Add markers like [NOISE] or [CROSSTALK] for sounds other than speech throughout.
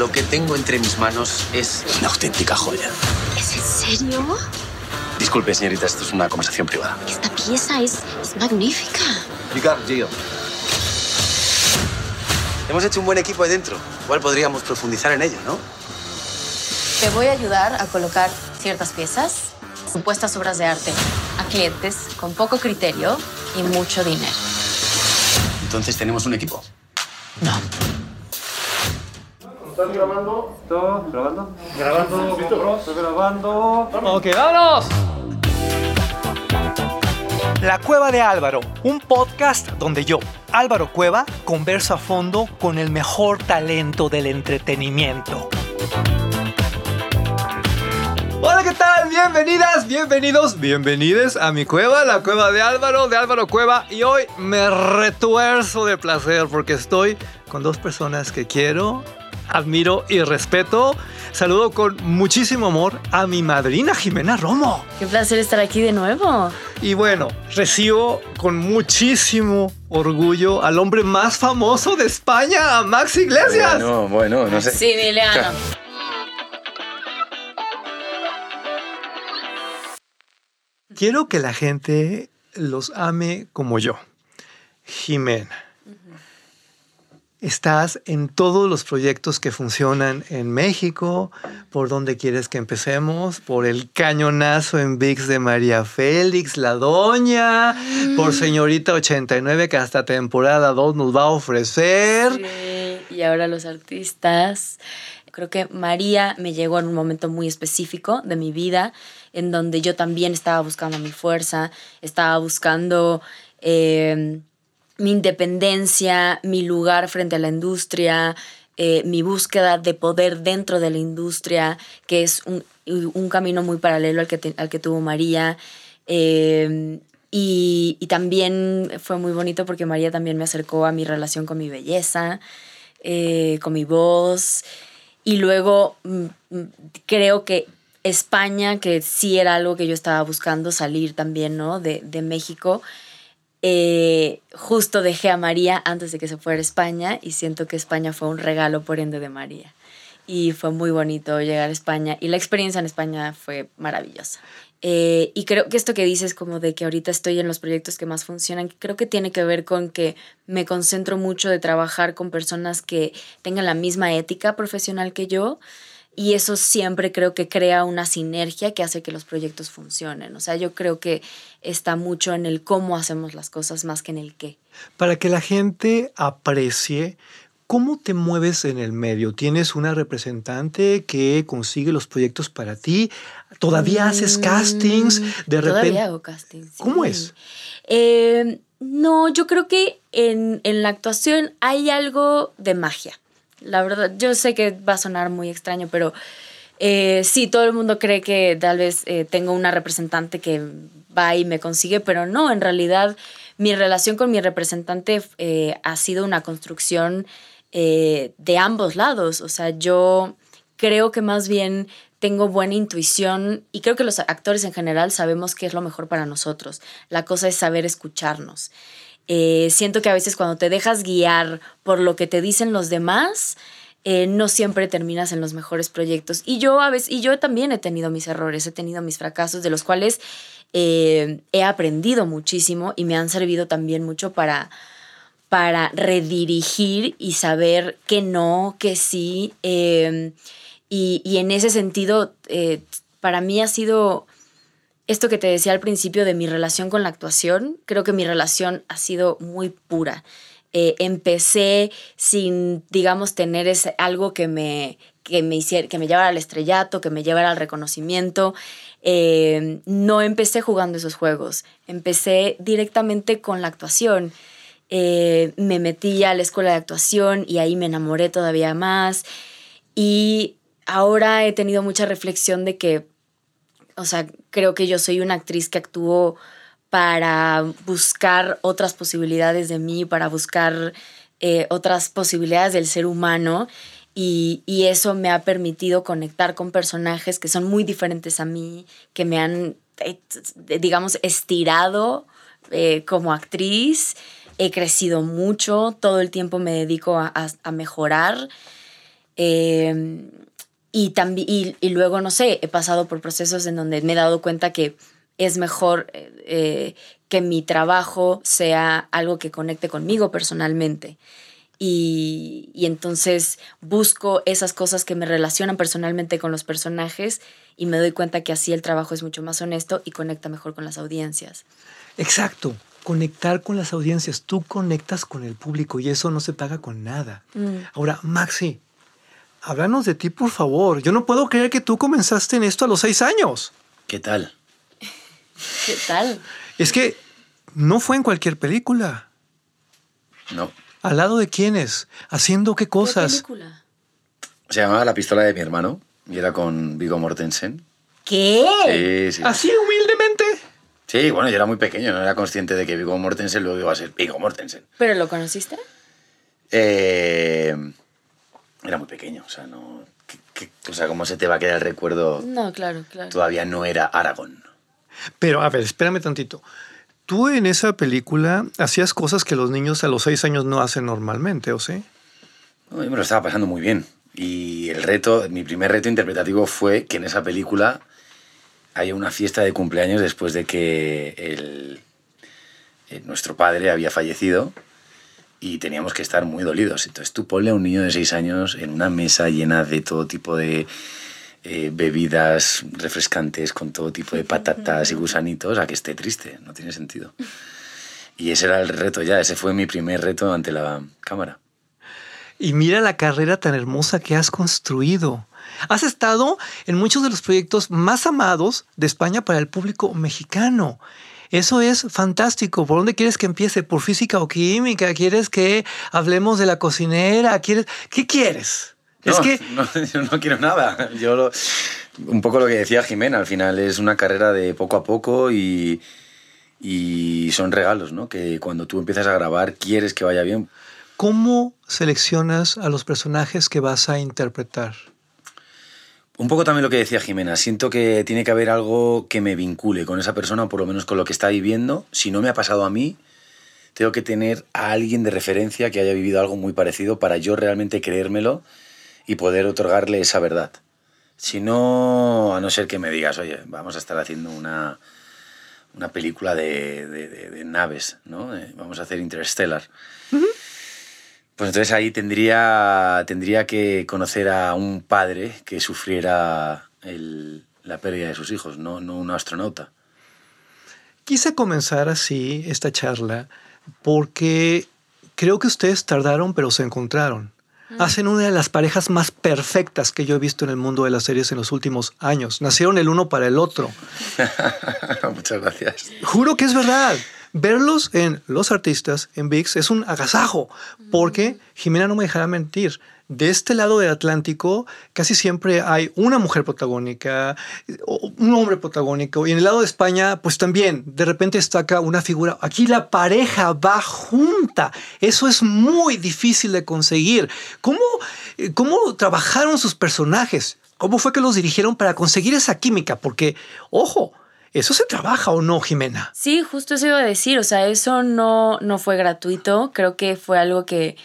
Lo que tengo entre mis manos es una auténtica joya. ¿Es en serio? Disculpe, señorita, esto es una conversación privada. Esta pieza es, es magnífica. Ricardo, Gio. Hemos hecho un buen equipo ahí dentro. Igual podríamos profundizar en ello, ¿no? Te voy a ayudar a colocar ciertas piezas, supuestas obras de arte, a clientes con poco criterio y mucho dinero. Entonces tenemos un equipo. No. ¿Estás grabando? ¿Todo? ¿Grabando? Grabando, ¿Grabando? Estoy grabando. Ok, vámonos. La Cueva de Álvaro, un podcast donde yo, Álvaro Cueva, converso a fondo con el mejor talento del entretenimiento. Hola, ¿qué tal? Bienvenidas, bienvenidos, bienvenides a mi cueva, la cueva de Álvaro, de Álvaro Cueva. Y hoy me retuerzo de placer porque estoy con dos personas que quiero, admiro y respeto. Saludo con muchísimo amor a mi madrina Jimena Romo. Qué placer estar aquí de nuevo. Y bueno, recibo con muchísimo orgullo al hombre más famoso de España, a Max Iglesias. Bueno, bueno, no sé. Sí, Emiliano. [LAUGHS] Quiero que la gente los ame como yo. Jimena. Estás en todos los proyectos que funcionan en México. ¿Por dónde quieres que empecemos? Por el cañonazo en VIX de María Félix, la doña. Por Señorita 89, que hasta temporada 2 nos va a ofrecer. Sí, y ahora los artistas. Creo que María me llegó en un momento muy específico de mi vida, en donde yo también estaba buscando mi fuerza, estaba buscando eh, mi independencia, mi lugar frente a la industria, eh, mi búsqueda de poder dentro de la industria, que es un, un camino muy paralelo al que, al que tuvo María. Eh, y, y también fue muy bonito porque María también me acercó a mi relación con mi belleza, eh, con mi voz. Y luego mm, mm, creo que España, que sí era algo que yo estaba buscando, salir también, ¿no? De, de México. Eh, justo dejé a María antes de que se fuera a España y siento que España fue un regalo por ende de María. Y fue muy bonito llegar a España y la experiencia en España fue maravillosa. Eh, y creo que esto que dices como de que ahorita estoy en los proyectos que más funcionan, creo que tiene que ver con que me concentro mucho de trabajar con personas que tengan la misma ética profesional que yo y eso siempre creo que crea una sinergia que hace que los proyectos funcionen. O sea, yo creo que está mucho en el cómo hacemos las cosas más que en el qué. Para que la gente aprecie cómo te mueves en el medio. ¿Tienes una representante que consigue los proyectos para ti? ¿Todavía haces castings? De Mm, Todavía repente. hago castings. ¿Cómo es? Eh, no, yo creo que en, en la actuación hay algo de magia. La verdad, yo sé que va a sonar muy extraño, pero eh, sí, todo el mundo cree que tal vez eh, tengo una representante que va y me consigue, pero no, en realidad mi relación con mi representante eh, ha sido una construcción eh, de ambos lados. O sea, yo creo que más bien tengo buena intuición y creo que los actores en general sabemos qué es lo mejor para nosotros. La cosa es saber escucharnos. Eh, siento que a veces cuando te dejas guiar por lo que te dicen los demás, eh, no siempre terminas en los mejores proyectos. Y yo a veces, y yo también he tenido mis errores, he tenido mis fracasos, de los cuales eh, he aprendido muchísimo y me han servido también mucho para, para redirigir y saber que no, que sí. y, y en ese sentido, para mí ha sido esto que te decía al principio de mi relación con la actuación. Creo que mi relación ha sido muy pura. Eh, empecé sin, digamos, tener ese, algo que me, que, me hiciera, que me llevara al estrellato, que me llevara al reconocimiento. Eh, no empecé jugando esos juegos, empecé directamente con la actuación. Eh, me metí a la escuela de actuación y ahí me enamoré todavía más. Y ahora he tenido mucha reflexión de que, o sea, creo que yo soy una actriz que actuó para buscar otras posibilidades de mí, para buscar eh, otras posibilidades del ser humano. Y, y eso me ha permitido conectar con personajes que son muy diferentes a mí, que me han, eh, digamos, estirado eh, como actriz. He crecido mucho, todo el tiempo me dedico a, a- mejorar. Eh, y, también, y, y, luego, no sé, he pasado por procesos en donde me he dado cuenta que es mejor eh, que mi trabajo sea algo que conecte conmigo personalmente. Y, y, entonces busco esas cosas que me relacionan personalmente con los personajes y me doy cuenta que así el trabajo es mucho más honesto y conecta mejor con las audiencias. Exacto, conectar con las audiencias. Tú conectas con el público y eso no se paga con nada. Mm. Ahora, Maxi, háblanos de ti, por favor. Yo no puedo creer que tú comenzaste en esto a los seis años. ¿Qué tal? [LAUGHS] ¿Qué tal? Es que no fue en cualquier película. No. ¿Al lado de quiénes? ¿Haciendo qué cosas? ¿Qué película? Se llamaba La pistola de mi hermano y era con Vigo Mortensen. ¿Qué? Sí, sí. ¿Así humildemente? Sí, bueno, yo era muy pequeño, no era consciente de que Vigo Mortensen luego iba a ser Vigo Mortensen. ¿Pero lo conociste? Eh, era muy pequeño, o sea, no... ¿qué, qué, o sea, ¿cómo se te va a quedar el recuerdo? No, claro, claro. Todavía no era Aragón. Pero, a ver, espérame tantito. Tú en esa película hacías cosas que los niños a los seis años no hacen normalmente, ¿o sí? No, yo me lo estaba pasando muy bien. Y el reto, mi primer reto interpretativo fue que en esa película haya una fiesta de cumpleaños después de que el, el, nuestro padre había fallecido y teníamos que estar muy dolidos. Entonces tú ponle a un niño de seis años en una mesa llena de todo tipo de eh, bebidas refrescantes con todo tipo de patatas y gusanitos a que esté triste. No tiene sentido. Y ese era el reto ya, ese fue mi primer reto ante la cámara. Y mira la carrera tan hermosa que has construido. Has estado en muchos de los proyectos más amados de España para el público mexicano. Eso es fantástico. ¿Por dónde quieres que empiece? ¿Por física o química? ¿Quieres que hablemos de la cocinera? ¿Quieres... ¿Qué quieres? No, es que... [LAUGHS] no, yo no quiero nada. Yo lo, un poco lo que decía Jimena, al final es una carrera de poco a poco y, y son regalos, ¿no? Que cuando tú empiezas a grabar quieres que vaya bien. ¿Cómo seleccionas a los personajes que vas a interpretar? Un poco también lo que decía Jimena, siento que tiene que haber algo que me vincule con esa persona, o por lo menos con lo que está viviendo. Si no me ha pasado a mí, tengo que tener a alguien de referencia que haya vivido algo muy parecido para yo realmente creérmelo y poder otorgarle esa verdad. Si no, a no ser que me digas, oye, vamos a estar haciendo una, una película de, de, naves, ¿no? Vamos a hacer Interstellar. Uh. Pues entonces ahí tendría, tendría que conocer a un padre que sufriera el, la pérdida de sus hijos, no, no un astronauta. Quise comenzar así esta charla porque creo que ustedes tardaron pero se encontraron. Mm. Hacen una de las parejas más perfectas que yo he visto en el mundo de las series en los últimos años. Nacieron el uno para el otro. [LAUGHS] Muchas gracias. Juro que es verdad. Verlos en Los Artistas, en VIX, es un agasajo, porque Jimena no me dejará mentir. De este lado del Atlántico casi siempre hay una mujer protagónica, un hombre protagónico, y en el lado de España, pues también, de repente destaca una figura. Aquí la pareja va junta. Eso es muy difícil de conseguir. ¿Cómo, cómo trabajaron sus personajes? ¿Cómo fue que los dirigieron para conseguir esa química? Porque, ojo, ¿Eso se trabaja o no, Jimena? Sí, justo eso iba a decir. O sea, eso no, no fue gratuito. Creo que fue algo que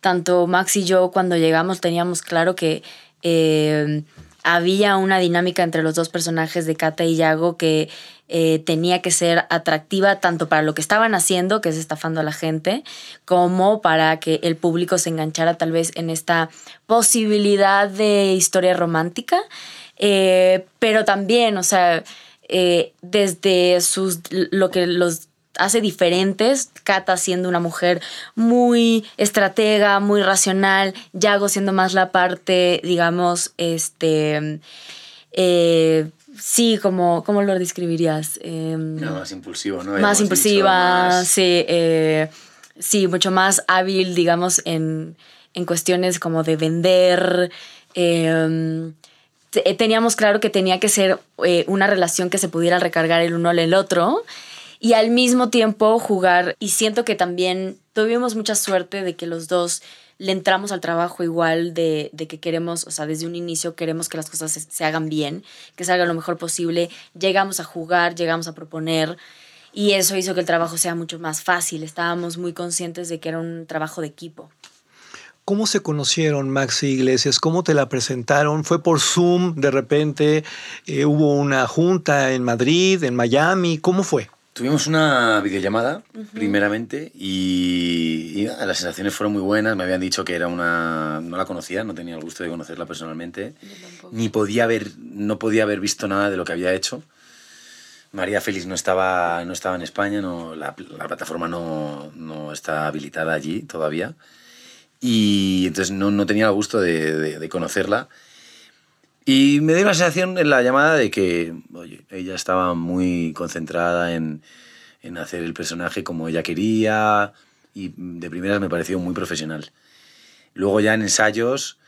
tanto Max y yo cuando llegamos teníamos claro que eh, había una dinámica entre los dos personajes de Kata y Yago que eh, tenía que ser atractiva tanto para lo que estaban haciendo, que es estafando a la gente, como para que el público se enganchara tal vez en esta posibilidad de historia romántica. Eh, pero también, o sea, eh, desde sus, lo que los hace diferentes, Kata siendo una mujer muy estratega, muy racional, Yago siendo más la parte, digamos, este, eh, sí, como, ¿cómo lo describirías? Eh, no, más impulsivo, ¿no? Más impulsiva, más... sí, eh, sí, mucho más hábil, digamos, en, en cuestiones como de vender. Eh, teníamos claro que tenía que ser eh, una relación que se pudiera recargar el uno al otro y al mismo tiempo jugar. Y siento que también tuvimos mucha suerte de que los dos le entramos al trabajo igual de, de que queremos, o sea, desde un inicio queremos que las cosas se, se hagan bien, que salga lo mejor posible. Llegamos a jugar, llegamos a proponer. Y eso hizo que el trabajo sea mucho más fácil. Estábamos muy conscientes de que era un trabajo de equipo. ¿Cómo se conocieron Max y Iglesias? ¿Cómo te la presentaron? ¿Fue por Zoom de repente? Eh, ¿Hubo una junta en Madrid, en Miami? ¿Cómo fue? Tuvimos una videollamada, primeramente, y, y nada, las sensaciones fueron muy buenas. Me habían dicho que era una... No la conocía, no tenía el gusto de conocerla personalmente. Ni podía haber, no podía haber visto nada de lo que había hecho. María Félix no estaba, no estaba en España, no, la, la plataforma no, no está habilitada allí todavía. Y entonces no, no tenía el gusto de, de- de conocerla. Y me dio la sensación en la llamada de que, oye, ella estaba muy concentrada en, en hacer el personaje como ella quería y de primeras me pareció muy profesional. Luego ya en ensayos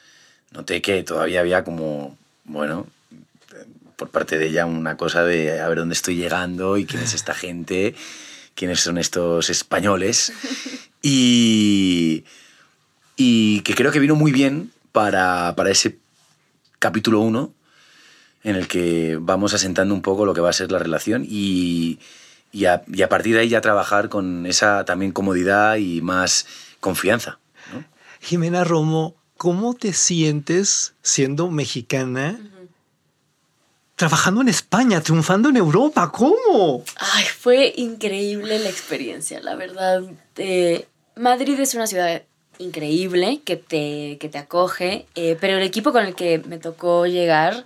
noté que todavía había como, bueno, por parte de ella una cosa de a ver dónde estoy llegando y quién es esta gente, quiénes son estos españoles. [LAUGHS] Y, y que creo que vino muy bien para, para ese capítulo 1 en el que vamos asentando un poco lo que va a ser la relación y, y, a, y a partir de ahí ya trabajar con esa también comodidad y más confianza. ¿no? Jimena Romo, ¿cómo te sientes siendo mexicana? Trabajando en España, triunfando en Europa, ¿cómo? Ay, fue increíble la experiencia, la verdad. Eh, Madrid es una ciudad increíble que te, que te acoge, eh, pero el equipo con el que me tocó llegar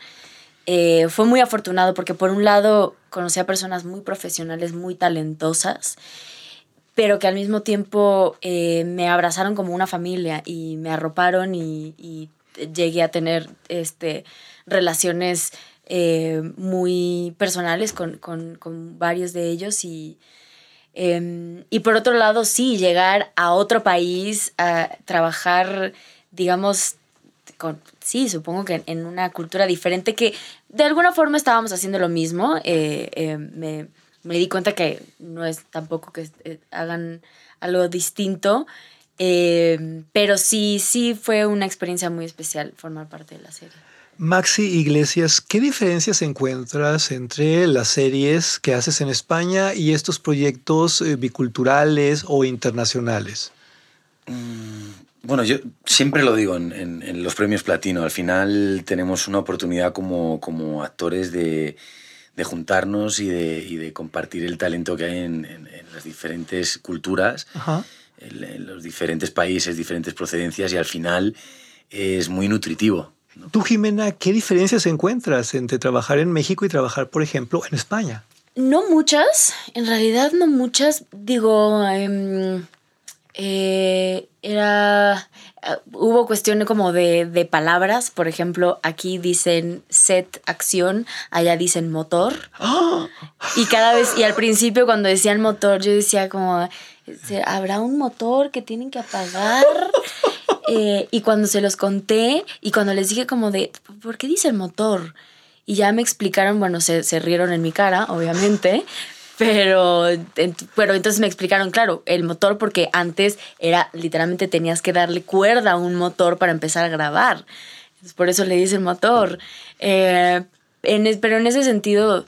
eh, fue muy afortunado porque por un lado conocí a personas muy profesionales, muy talentosas, pero que al mismo tiempo eh, me abrazaron como una familia y me arroparon y, y llegué a tener este, relaciones muy personales con, con, con varios de ellos y, eh, y por otro lado, sí, llegar a otro país a trabajar, digamos, con, sí, supongo que en una cultura diferente que de alguna forma estábamos haciendo lo mismo. eh, eh, me, me di cuenta que no es tampoco que eh, hagan algo distinto, eh, pero sí, sí fue una experiencia muy especial formar parte de la serie. Maxi Iglesias, ¿qué diferencias encuentras entre las series que haces en España y estos proyectos eh, biculturales o internacionales? Bueno, yo siempre lo digo en, en- en los premios platino. Al final tenemos una oportunidad como, como actores de, de juntarnos y de, y de compartir el talento que hay en, las diferentes culturas, Ajá. en los diferentes países, diferentes procedencias y al final es muy nutritivo. Tú, Jimena, ¿qué diferencias encuentras entre trabajar en México y trabajar, por ejemplo, en España? No muchas, en realidad no muchas. Digo, em, eh, era. eh, hubo cuestiones como de, de palabras. Por ejemplo, aquí dicen set acción, allá dicen motor. Y cada vez, y al principio cuando decían motor, yo decía como, "¿Se- ¿habrá un motor que tienen que apagar? [LAUGHS] Eh, y cuando se los conté y cuando les dije como de, ¿por qué dice el motor? Y ya me explicaron, bueno, se, se rieron en mi cara, obviamente, [LAUGHS] pero, pero entonces me explicaron, claro, el motor porque antes era, literalmente tenías que darle cuerda a un motor para empezar a grabar. Entonces, por eso le dicen motor. Eh, en pero en ese sentido,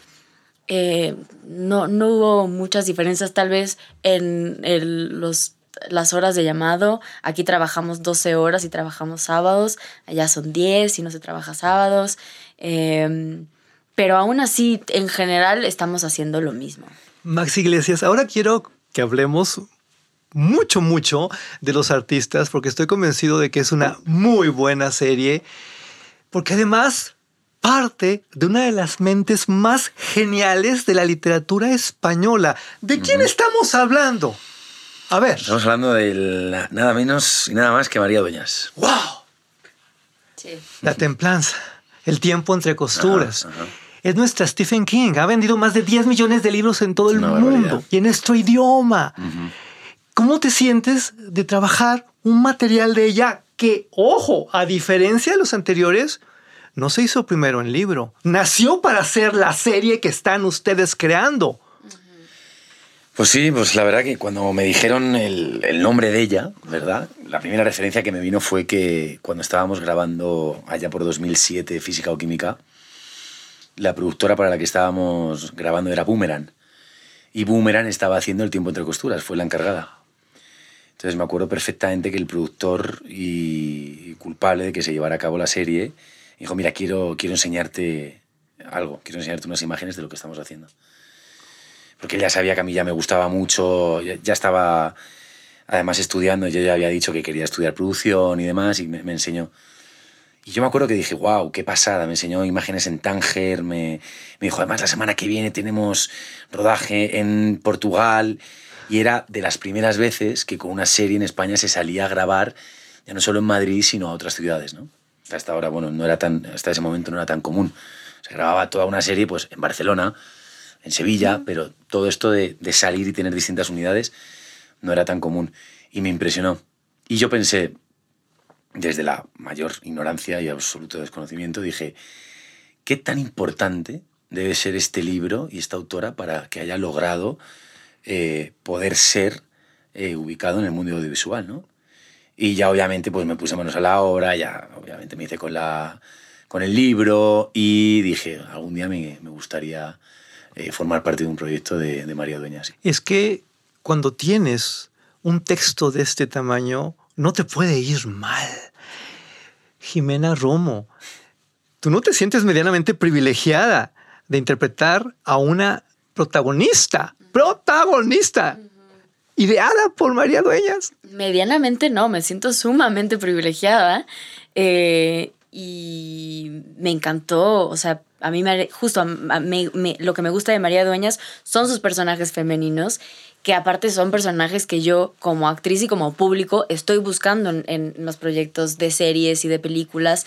eh, no, no hubo muchas diferencias tal vez en el- los, las horas de llamado. Aquí trabajamos 12 horas y trabajamos sábados, allá son 10 y no se trabaja sábados. Eh, pero aún así, en general, estamos haciendo lo mismo. Maxi Iglesias, ahora quiero que hablemos mucho, mucho de los artistas, porque estoy convencido de que es una muy buena serie, porque además parte de una de las mentes más geniales de la literatura española. ¿De quién estamos hablando? A ver. Estamos hablando de la- nada menos y nada más que María Dueñas. ¡Wow! Sí. La templanza, el tiempo entre costuras. Ajá, ajá. Es nuestra Stephen King. Ha vendido más de 10 millones de libros en todo el mundo barbaridad. y en nuestro idioma. ¿Cómo te sientes de trabajar un material de ella que, ojo, a diferencia de los anteriores, no se hizo primero en libro? Nació para ser la serie que están ustedes creando. Pues sí, pues la verdad que cuando me dijeron el, el nombre de ella, ¿verdad? La primera referencia que me vino fue que cuando estábamos grabando allá por 2007 Física o Química, la productora para la que estábamos grabando era Boomerang. Y Boomerang estaba haciendo el tiempo entre costuras, fue la encargada. Entonces me acuerdo perfectamente que el productor y culpable de que se llevara a cabo la serie dijo, mira, quiero, quiero enseñarte algo, quiero enseñarte unas imágenes de lo que estamos haciendo. Porque él ya sabía que a mí ya me gustaba mucho, ya, estaba además estudiando, yo ya había dicho que quería estudiar producción y demás, y me, me enseñó. Y yo me acuerdo que dije, wow, qué pasada, me enseñó imágenes en Tánger, me, me dijo, además la semana que viene tenemos rodaje en Portugal, y era de las primeras veces que con una serie en España se salía a grabar, ya no solo en Madrid, sino a otras ciudades, ¿no? Hasta ahora, bueno, no era tan, hasta ese momento no era tan común. Se grababa toda una serie pues, en Barcelona, en Sevilla, pero todo esto de, de salir y tener distintas unidades no era tan común. Y me impresionó. Y yo pensé, desde la mayor ignorancia y absoluto desconocimiento, dije, ¿qué tan importante debe ser este libro y esta autora para que haya logrado eh, poder ser eh, ubicado en el mundo audiovisual, ¿no? Y ya obviamente pues me puse manos a la obra, ya obviamente me hice con, la, con el libro y dije, algún día me, me gustaría eh, formar parte de un proyecto de, de María Dueñas. Es que cuando tienes un texto de este tamaño, no te puede ir mal. Jimena Romo, tú no te sientes medianamente privilegiada de interpretar a una protagonista, protagonista, ideada por María Dueñas. Medianamente no, me siento sumamente privilegiada. eh, y me encantó, o sea, a mí me, justo lo que me gusta de María Dueñas son sus personajes femeninos, que aparte son personajes que yo como actriz y como público estoy buscando en, en los proyectos de series y de películas.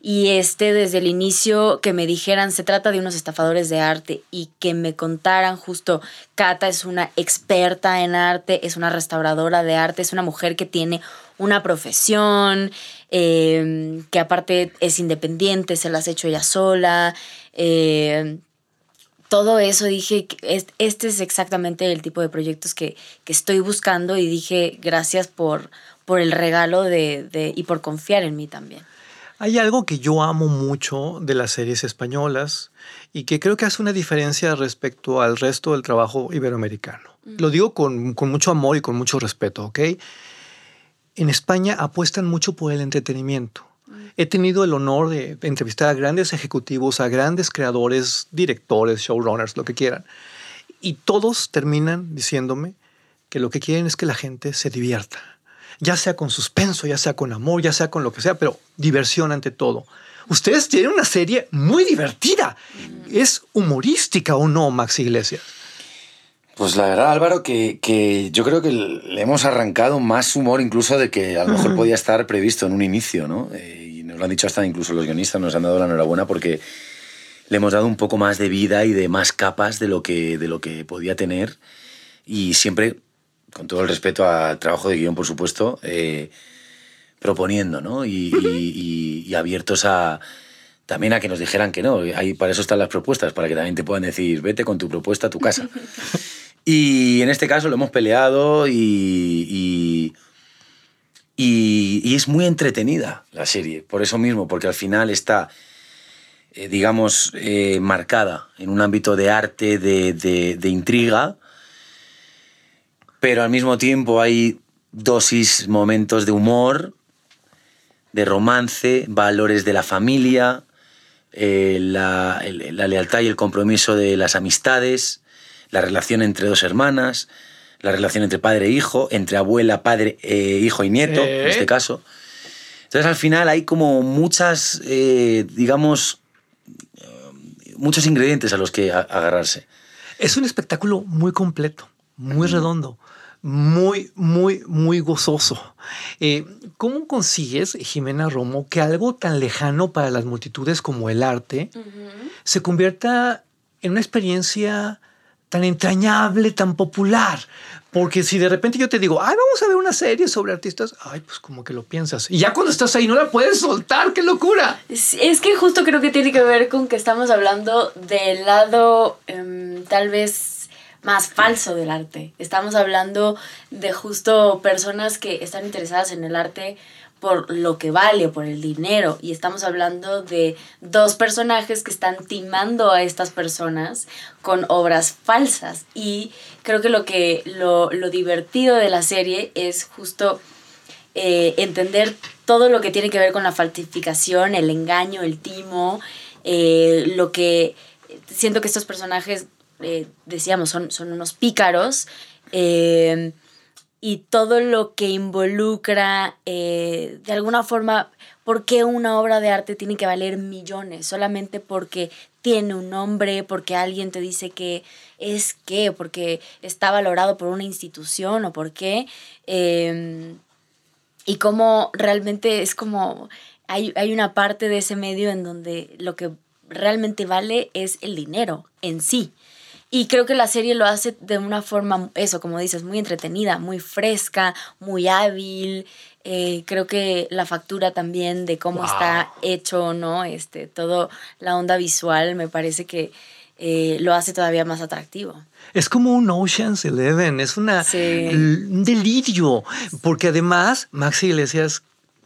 Y este desde el inicio que me dijeran se trata de unos estafadores de arte y que me contaran justo, Cata es una experta en arte, es una restauradora de arte, es una mujer que tiene una profesión, eh, que aparte es independiente, se las ha hecho ella sola. eh, todo eso dije, este es exactamente el tipo de proyectos que, que estoy buscando y dije gracias por, por el regalo de, de- y por confiar en mí también. Hay algo que yo amo mucho de las series españolas y que creo que hace una diferencia respecto al resto del trabajo iberoamericano. Lo digo con, con mucho amor y con mucho respeto, ¿ok? En España apuestan mucho por el entretenimiento. He tenido el honor de entrevistar a grandes ejecutivos, a grandes creadores, directores, showrunners, lo que quieran. Y todos terminan diciéndome que lo que quieren es que la gente se divierta. Ya sea con suspenso, ya sea con amor, ya sea con lo que sea, pero diversión ante todo. Ustedes tienen una serie muy divertida. ¿Es humorística o no, Max Iglesias? Pues la verdad, Álvaro, que, que yo creo que le hemos arrancado más humor incluso de que a lo mejor podía estar previsto en un inicio, ¿no? Eh, y nos lo han dicho hasta incluso los guionistas, nos han dado la enhorabuena porque le hemos dado un poco más de vida y de más capas de lo que, de lo que podía tener. Y siempre, con todo el respeto al trabajo de guion, por supuesto, eh, proponiendo, ¿no? Y, y- y- y abiertos a también a que nos dijeran que no. Ahí, para eso están las propuestas, para que también te puedan decir, vete con tu propuesta a tu casa. [LAUGHS] Y en este caso lo hemos peleado y, y, es muy entretenida la serie, por eso mismo, porque al final está, eh, digamos, eh, marcada en un ámbito de arte, de, de- intriga, pero al mismo tiempo hay dosis, momentos de humor, de romance, valores de la familia, eh, la, la lealtad y el compromiso de las amistades, la relación entre dos hermanas, la relación entre padre e hijo, entre abuela, padre, eh, hijo y nieto, Eh. en este caso. Entonces al final hay como muchas, eh, digamos, eh, muchos ingredientes a los que agarrarse. Es un espectáculo muy completo, muy redondo, muy, muy, muy gozoso. Eh, ¿Cómo consigues, Jimena Romo, que algo tan lejano para las multitudes como el arte se convierta en una experiencia tan entrañable, tan popular? Porque si de repente yo te digo, ay, vamos a ver una serie sobre artistas, ay, pues como que lo piensas. Y ya cuando estás ahí no la puedes soltar, qué locura. Es, que justo creo que tiene que ver con que estamos hablando del lado em, tal vez más falso del arte. Estamos hablando de justo personas que están interesadas en el arte por lo que vale, por el dinero. Y estamos hablando de dos personajes que están timando a estas personas con obras falsas. Y creo que lo, que, lo, lo divertido de la serie es justo eh, entender todo lo que tiene que ver con la falsificación, el engaño, el timo, eh, lo que siento que estos personajes, eh, decíamos, son, son unos pícaros y todo lo que involucra, de alguna forma, ¿por qué una obra de arte tiene que valer millones? Solamente porque tiene un nombre, porque alguien te dice que es qué, porque está valorado por una institución o por qué y cómo realmente es como hay, hay una parte de ese medio en donde lo que realmente vale es el dinero en sí. Y creo que la serie lo hace de una forma, eso, como dices, muy entretenida, muy fresca, muy hábil. Eh, creo que la factura también de cómo está hecho, ¿no? Este, todo la onda visual me parece que eh, lo hace todavía más atractivo. Es como un Ocean's Eleven, es una, un delirio, porque además, Maxi Iglesias,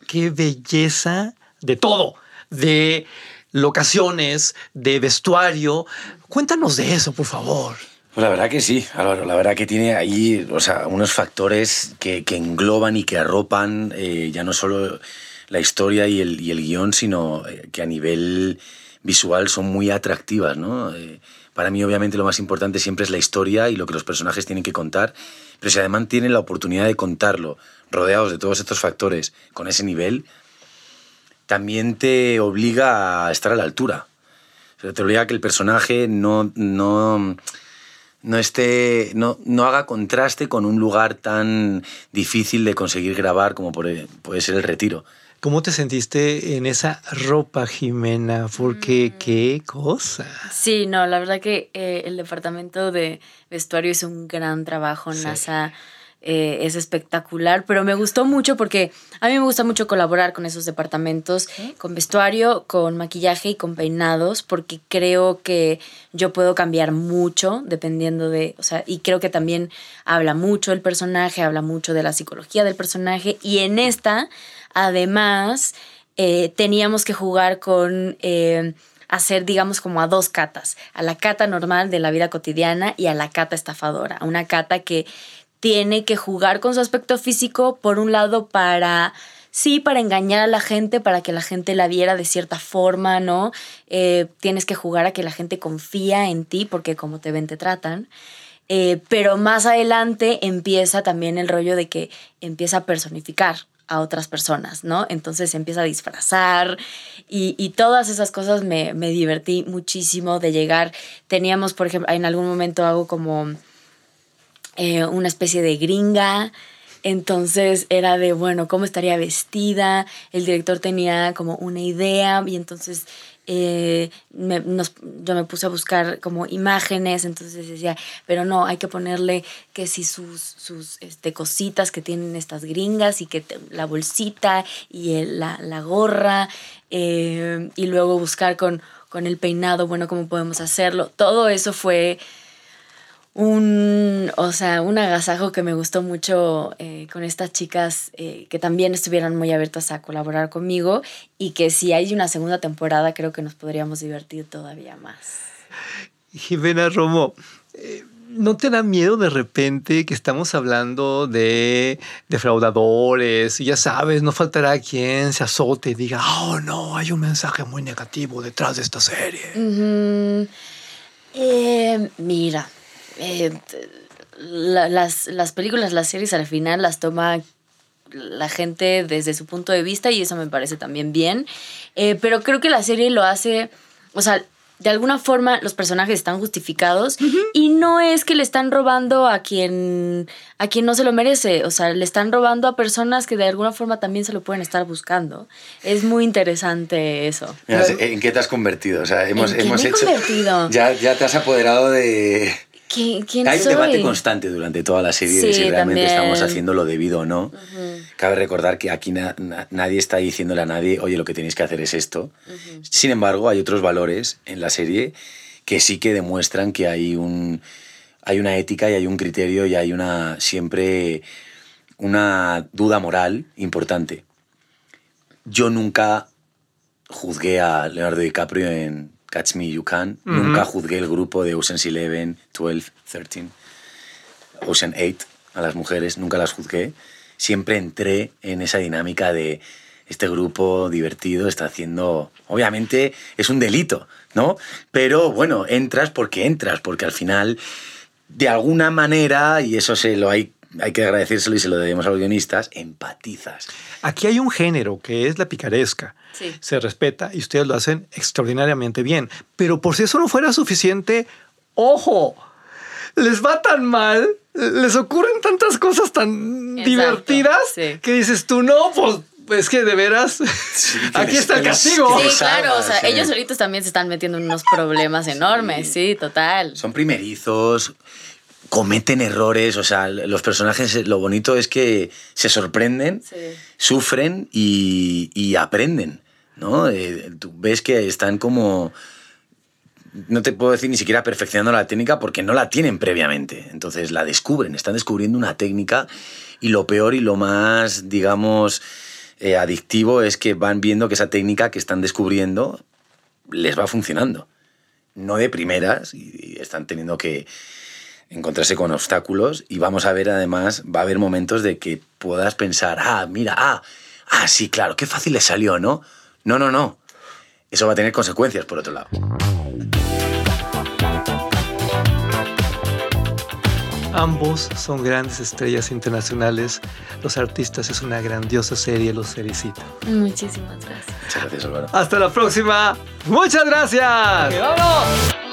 qué belleza de todo, de locaciones, de vestuario. Cuéntanos de eso, por favor. Pues la verdad que sí, Álvaro, la verdad que tiene ahí o sea, unos factores que, que engloban y que arropan eh, ya no solo la historia y el, y el guion, sino eh, que a nivel visual son muy atractivas, ¿no? Eh, para mí, obviamente, lo más importante siempre es la historia y lo que los personajes tienen que contar, pero si además tienen la oportunidad de contarlo rodeados de todos estos factores con ese nivel, también te obliga a estar a la altura. Te obliga a que el personaje no, no, no, esté, no, no haga contraste con un lugar tan difícil de conseguir grabar como puede ser el retiro. ¿Cómo te sentiste en esa ropa, Jimena? Porque Mm. qué cosa. Sí, no, la verdad que eh, el departamento de vestuario hizo un gran trabajo. Sí. NASA eh, es espectacular, pero me gustó mucho porque a mí me gusta mucho colaborar con esos departamentos, con vestuario, con maquillaje y con peinados, porque creo que yo puedo cambiar mucho dependiendo de, o sea, y creo que también habla mucho el personaje, habla mucho de la psicología del personaje, y en esta, además, eh, teníamos que jugar con... eh, hacer, digamos, como a dos catas, a la cata normal de la vida cotidiana y a la cata estafadora, a una cata que tiene que jugar con su aspecto físico, por un lado, para, sí, para engañar a la gente, para que la gente la viera de cierta forma, ¿no? Eh, tienes que jugar a que la gente confía en ti, porque como te ven, te tratan. Eh, pero más adelante empieza también el rollo de que empieza a personificar a otras personas, ¿no? Entonces empieza a disfrazar y, y todas esas cosas me, me divertí muchísimo de llegar. Teníamos, por ejemplo, en algún momento hago como eh, una especie de gringa. Entonces era de, bueno, ¿cómo estaría vestida? El director tenía como una idea y entonces eh, yo me puse a buscar como imágenes, entonces decía, pero no, hay que ponerle que si sus, sus este, cositas que tienen estas gringas y que la bolsita y la, la gorra eh, y luego buscar con, con el peinado, bueno, cómo podemos hacerlo. Todo eso fue un, o sea, un agasajo que me gustó mucho eh, con estas chicas eh, que también estuvieran muy abiertas a colaborar conmigo y que si hay una segunda temporada creo que nos podríamos divertir todavía más. Jimena Romo, eh, ¿no te da miedo de repente que estamos hablando de defraudadores? Y ya sabes, no faltará quien se azote y diga, oh no, hay un mensaje muy negativo detrás de esta serie. Mira, eh, la- las, las películas, las series al final las toma la gente desde su punto de vista y eso me parece también bien. Eh, pero creo que la serie lo hace, o sea, de alguna forma los personajes están justificados y no es que le están robando a quien a quien no se lo merece, o sea, le están robando a personas que de alguna forma también se lo pueden estar buscando. Es muy interesante eso. Mira, ¿En qué te has convertido? O sea, hemos, ¿En qué hemos me he hecho. convertido? Ya, ya te has apoderado de. ¿Qui- ¿Quién Hay un debate constante durante toda la serie de Sí, si realmente también. estamos haciendo lo debido o no. Cabe recordar que aquí na- na- nadie está diciéndole a nadie, oye, lo que tenéis que hacer es esto. Sin embargo, hay otros valores en la serie que sí que demuestran que hay un hay una ética y hay un criterio y hay una siempre una duda moral importante. yo nunca juzgué a Leonardo DiCaprio en Catch Me You Can. Nunca juzgué el grupo de Ocean's Eleven, 12, 13, Ocean 8 a las mujeres. Nunca las juzgué. Siempre entré en esa dinámica de este grupo divertido está haciendo... Obviamente es un delito, ¿no? Pero bueno, entras porque entras, porque al final, de alguna manera, y eso se lo hay, hay que agradecérselo y se lo debemos a los guionistas, empatizas. Aquí hay un género que es la picaresca. Sí. Se respeta y ustedes lo hacen extraordinariamente bien. Pero por si eso no fuera suficiente, ojo, les va tan mal, les ocurren tantas cosas tan Exacto, divertidas sí. que dices tú, no, pues es que de veras, [LAUGHS] aquí está el castigo. Sí, claro, o sea, sí. ellos solitos también se están metiendo en unos problemas enormes, sí, total. Son primerizos, cometen errores, o sea, los personajes, lo bonito es que se sorprenden, Sí. sufren y, y aprenden, ¿no? Eh, tú ves que están como... No te puedo decir ni siquiera perfeccionando la técnica porque no la tienen previamente. Entonces la descubren, están descubriendo una técnica y lo peor y lo más, digamos, eh, adictivo es que van viendo que esa técnica que están descubriendo les va funcionando. No de primeras y, y están teniendo que encontrarse con obstáculos y vamos a ver además, va a haber momentos de que puedas pensar, ah, mira, ah, ah, sí, claro, qué fácil le salió, ¿no? No, no, no. Eso va a tener consecuencias por otro lado. Ambos son grandes estrellas internacionales. Los artistas es una grandiosa serie, los felicito. Muchísimas gracias. Muchas gracias, Álvaro. Hasta la próxima. Muchas gracias. ¡Vámonos!